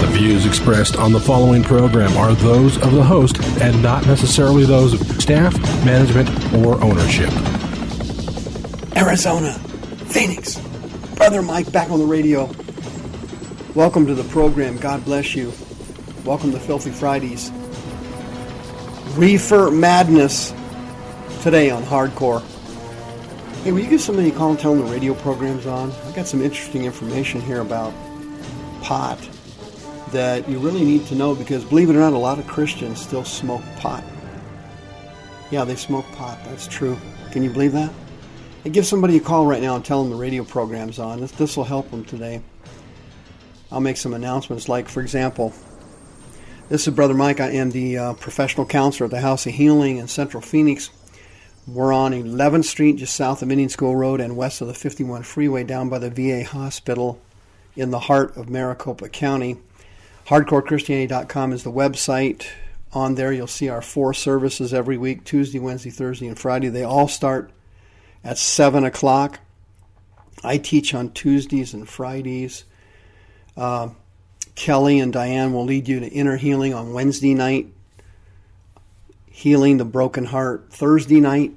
The views expressed on the following program are those of the host and not necessarily those of staff, management, or ownership. Arizona, Phoenix, Brother Mike back on the radio. Welcome to the program. God bless you. Welcome to Filthy Fridays. Reefer Madness today on Hardcore. Hey, will you give somebody a call and tell them the radio program's on? I got some interesting information here about pot that you really need to know because, believe it or not, a lot of Christians still smoke pot. Yeah, they smoke pot. That's true. Can you believe that? Hey, give somebody a call right now and tell them the radio program's on. This, this will help them today. I'll make some announcements, like, for example, this is Brother Mike. I am the uh, professional counselor at the House of Healing in Central Phoenix. We're on 11th Street, just south of Indian School Road and west of the 51 freeway, down by the VA hospital in the heart of Maricopa County. HardcoreChristianity.com is the website. On there, you'll see our four services every week Tuesday, Wednesday, Thursday, and Friday. They all start at 7 o'clock. I teach on Tuesdays and Fridays. Uh, Kelly and Diane will lead you to inner healing on Wednesday night, healing the broken heart. Thursday night,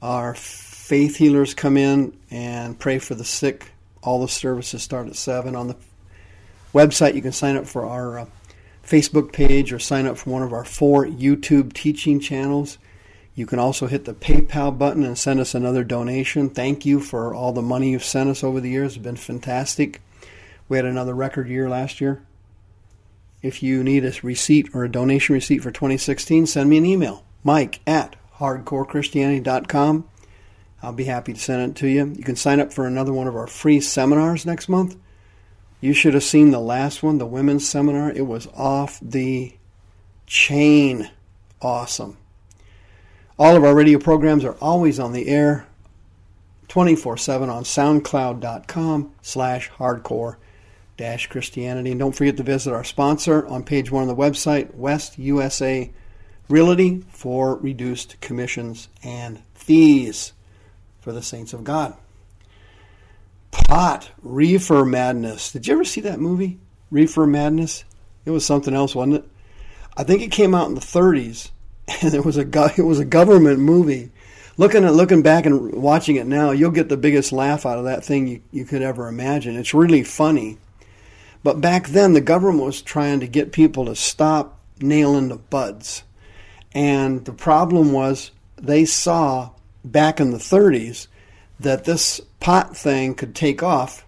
our faith healers come in and pray for the sick. All the services start at 7. On the website, you can sign up for our uh, Facebook page or sign up for one of our four YouTube teaching channels. You can also hit the PayPal button and send us another donation. Thank you for all the money you've sent us over the years. It's been fantastic. We had another record year last year. If you need a receipt or a donation receipt for 2016, send me an email, mike at hardcorechristianity.com. I'll be happy to send it to you. You can sign up for another one of our free seminars next month. You should have seen the last one, the women's seminar. It was off the chain awesome. All of our radio programs are always on the air 24-7 on soundcloud.com slash hardcore dash Christianity. And don't forget to visit our sponsor on page one of the website, West USA Realty, for reduced commissions and fees for the saints of God. Pot, Reefer Madness. Did you ever see that movie, Reefer Madness? It was something else, wasn't it? I think it came out in the 30s, and it was a it was a government movie. Looking at looking back and watching it now, you'll get the biggest laugh out of that thing you, you could ever imagine. It's really funny. But back then, the government was trying to get people to stop nailing the buds. And the problem was they saw back in the 30s that this pot thing could take off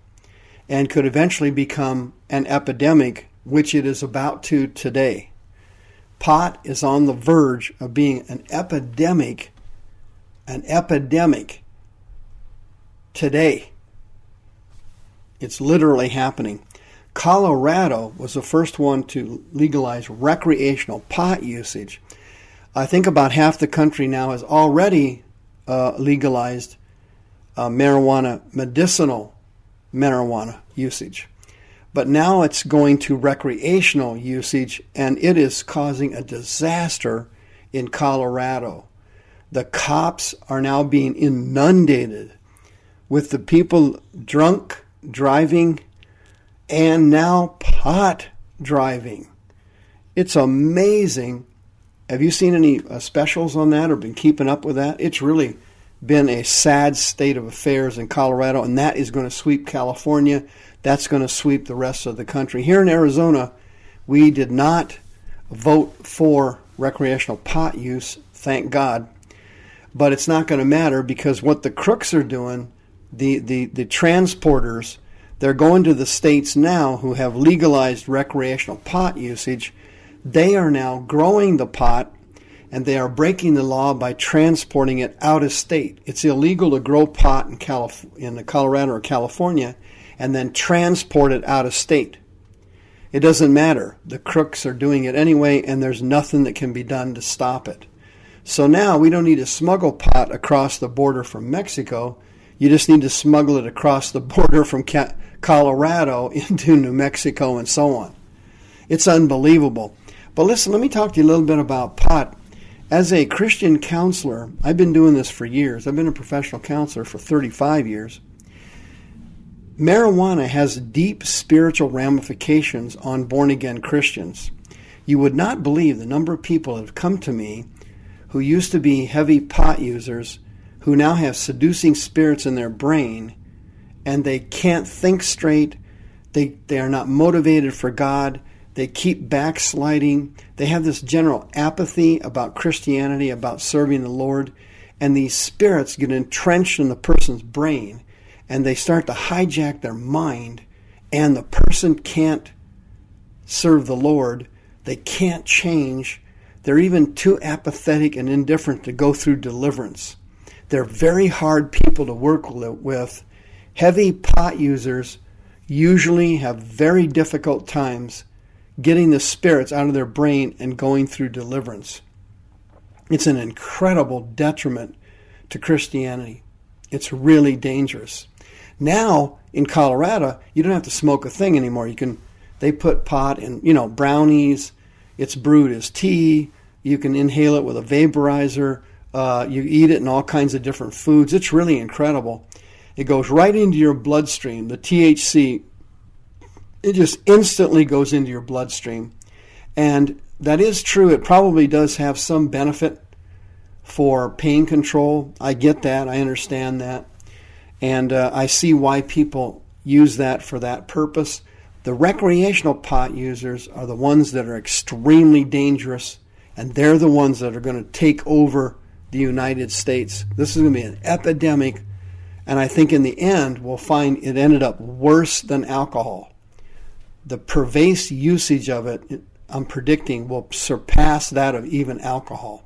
and could eventually become an epidemic, which it is about to today. Pot is on the verge of being an epidemic, an epidemic today. It's literally happening. Colorado was the first one to legalize recreational pot usage. I think about half the country now has already uh, legalized uh, marijuana, medicinal marijuana usage. But now it's going to recreational usage, and it is causing a disaster in Colorado. The cops are now being inundated with the people drunk driving and now pot driving. It's amazing. Have you seen any uh, specials on that or been keeping up with that? It's really been a sad state of affairs in Colorado, and that is going to sweep California. That's going to sweep the rest of the country. Here in Arizona, we did not vote for recreational pot use, thank God. But it's not going to matter because what the crooks are doing, the, the, the transporters, they're going to the states now who have legalized recreational pot usage. They are now growing the pot and they are breaking the law by transporting it out of state. It's illegal to grow pot in, Calif- in Colorado or California and then transport it out of state. It doesn't matter. The crooks are doing it anyway, and there's nothing that can be done to stop it. So now we don't need to smuggle pot across the border from Mexico. You just need to smuggle it across the border from Colorado into New Mexico and so on. It's unbelievable. But listen, let me talk to you a little bit about pot. As a Christian counselor, I've been doing this for years. I've been a professional counselor for 35 years. Marijuana has deep spiritual ramifications on born again Christians. You would not believe the number of people that have come to me who used to be heavy pot users who now have seducing spirits in their brain and they can't think straight. They, they are not motivated for God. They keep backsliding. They have this general apathy about Christianity, about serving the Lord. And these spirits get entrenched in the person's brain and they start to hijack their mind, and the person can't serve the Lord. They can't change. They're even too apathetic and indifferent to go through deliverance. They're very hard people to work with. Heavy pot users usually have very difficult times getting the spirits out of their brain and going through deliverance. It's an incredible detriment to Christianity. It's really dangerous. Now in Colorado, you don't have to smoke a thing anymore. You can they put pot in, you know, brownies. It's brewed as tea. You can inhale it with a vaporizer. Uh, you eat it in all kinds of different foods. It's really incredible. It goes right into your bloodstream. The THC, it just instantly goes into your bloodstream. And that is true. It probably does have some benefit for pain control. I get that. I understand that. And uh, I see why people use that for that purpose. The recreational pot users are the ones that are extremely dangerous, and they're the ones that are going to take over the United States. This is going to be an epidemic, and I think in the end, we'll find it ended up worse than alcohol. The pervasive usage of it, I'm predicting, will surpass that of even alcohol.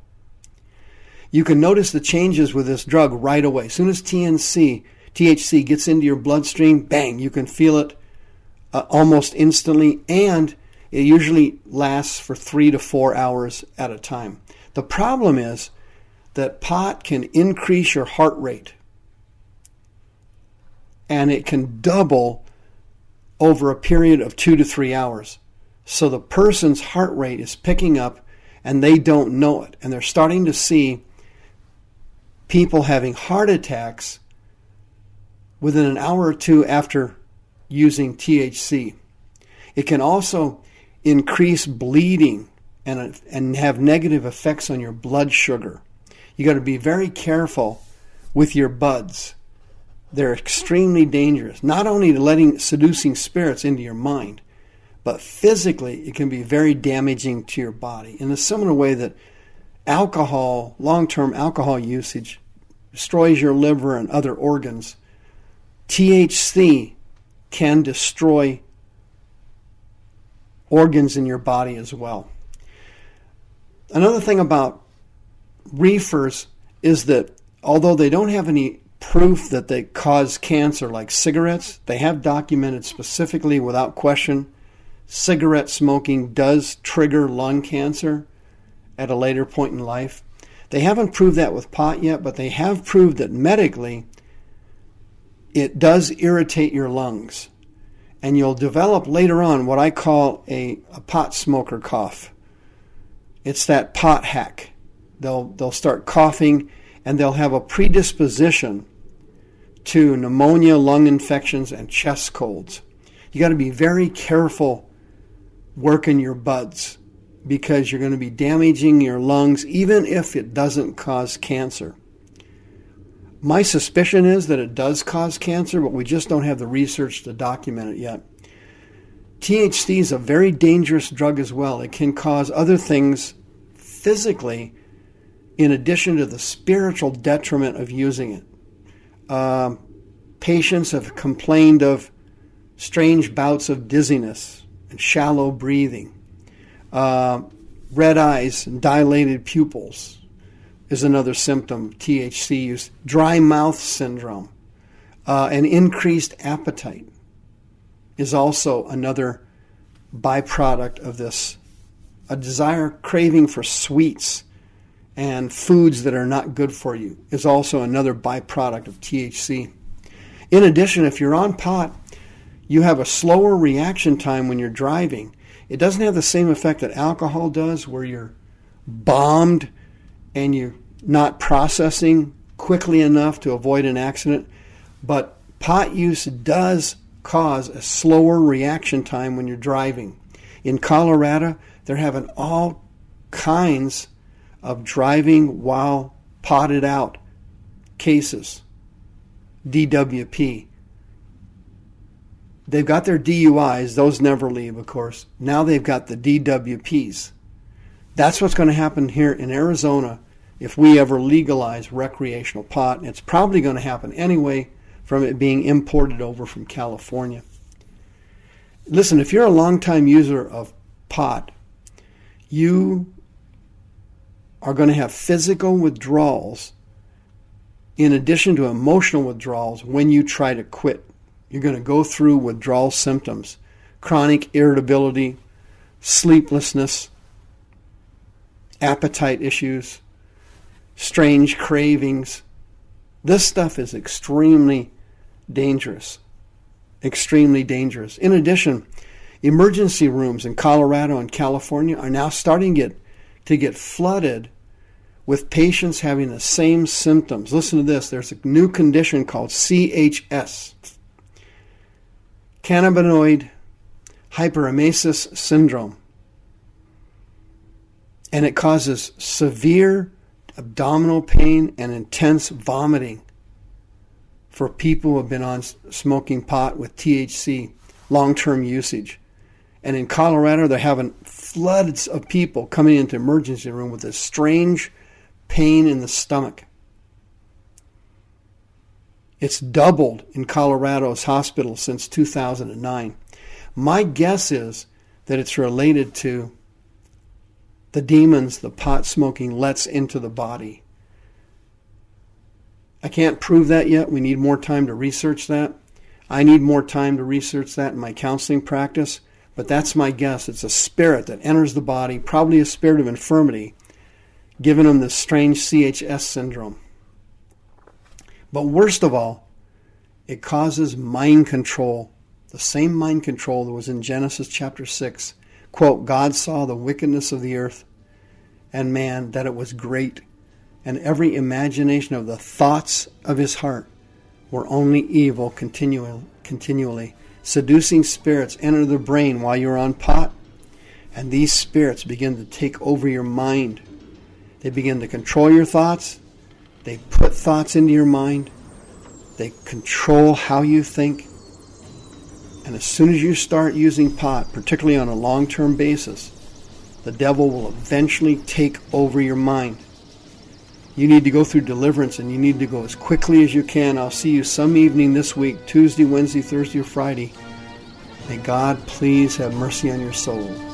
You can notice the changes with this drug right away. As soon as TNC THC gets into your bloodstream, bang, you can feel it uh, almost instantly, and it usually lasts for three to four hours at a time. The problem is that pot can increase your heart rate, and it can double over a period of two to three hours. So the person's heart rate is picking up and they don't know it. And they're starting to see people having heart attacks within an hour or two after using THC. It can also increase bleeding and, and have negative effects on your blood sugar. You got to be very careful with your buds. They're extremely dangerous, not only letting seducing spirits into your mind, but physically it can be very damaging to your body in a similar way that alcohol, long term alcohol usage, destroys your liver and other organs THC can destroy organs in your body as well. Another thing about reefers is that although they don't have any proof that they cause cancer like cigarettes, they have documented specifically without question cigarette smoking does trigger lung cancer at a later point in life. They haven't proved that with pot yet, but they have proved that medically it does irritate your lungs. And you'll develop later on what I call a, a pot smoker cough. It's that pot hack. They'll, they'll start coughing and they'll have a predisposition to pneumonia, lung infections, and chest colds. You got to be very careful working your buds because you're going to be damaging your lungs even if it doesn't cause cancer. My suspicion is that it does cause cancer, but we just don't have the research to document it yet. THC is a very dangerous drug as well. It can cause other things physically in addition to the spiritual detriment of using it. Uh, patients have complained of strange bouts of dizziness and shallow breathing. Uh, red eyes and dilated pupils is another symptom THC use. Dry mouth syndrome, uh, and increased appetite is also another byproduct of this. A desire, craving for sweets and foods that are not good for you is also another byproduct of THC. In addition, if you're on pot, you have a slower reaction time when you're driving. It doesn't have the same effect that alcohol does, where you're bombed and you're not processing quickly enough to avoid an accident. But pot use does cause a slower reaction time when you're driving. In Colorado, they're having all kinds of driving while potted out cases, DWP. They've got their DUIs, those never leave, of course. Now they've got the DWPs. That's what's going to happen here in Arizona if we ever legalize recreational pot. It's probably going to happen anyway from it being imported over from California. Listen, if you're a longtime user of pot, you are going to have physical withdrawals in addition to emotional withdrawals when you try to quit. You're going to go through withdrawal symptoms, chronic irritability, sleeplessness, appetite issues, strange cravings. This stuff is extremely dangerous. Extremely dangerous. In addition, emergency rooms in Colorado and California are now starting to get, to get flooded with patients having the same symptoms. Listen to this there's a new condition called CHS, cannabinoid hyperemesis syndrome. And it causes severe abdominal pain and intense vomiting for people who have been on smoking pot with THC long term usage. And in Colorado, they're having floods of people coming into emergency room with this strange pain in the stomach. It's doubled in Colorado's hospitals since 2009. My guess is that it's related to the demons the pot smoking lets into the body. I can't prove that yet. We need more time to research that. I need more time to research that in my counseling practice, but that's my guess. It's a spirit that enters the body, probably a spirit of infirmity, giving them this strange CHS syndrome. But worst of all, it causes mind control, the same mind control that was in Genesis chapter 6. Quote, God saw the wickedness of the earth and man, that it was great and every imagination of the thoughts of his heart were only evil continually. continually. Seducing spirits enter the brain while you're on pot, and these spirits begin to take over your mind. They begin to control your thoughts, they put thoughts into your mind, they control how you think. And as soon as you start using pot, particularly on a long term basis, the devil will eventually take over your mind. You need to go through deliverance and you need to go as quickly as you can. I'll see you some evening this week, Tuesday, Wednesday, Thursday, or Friday. May God please have mercy on your soul.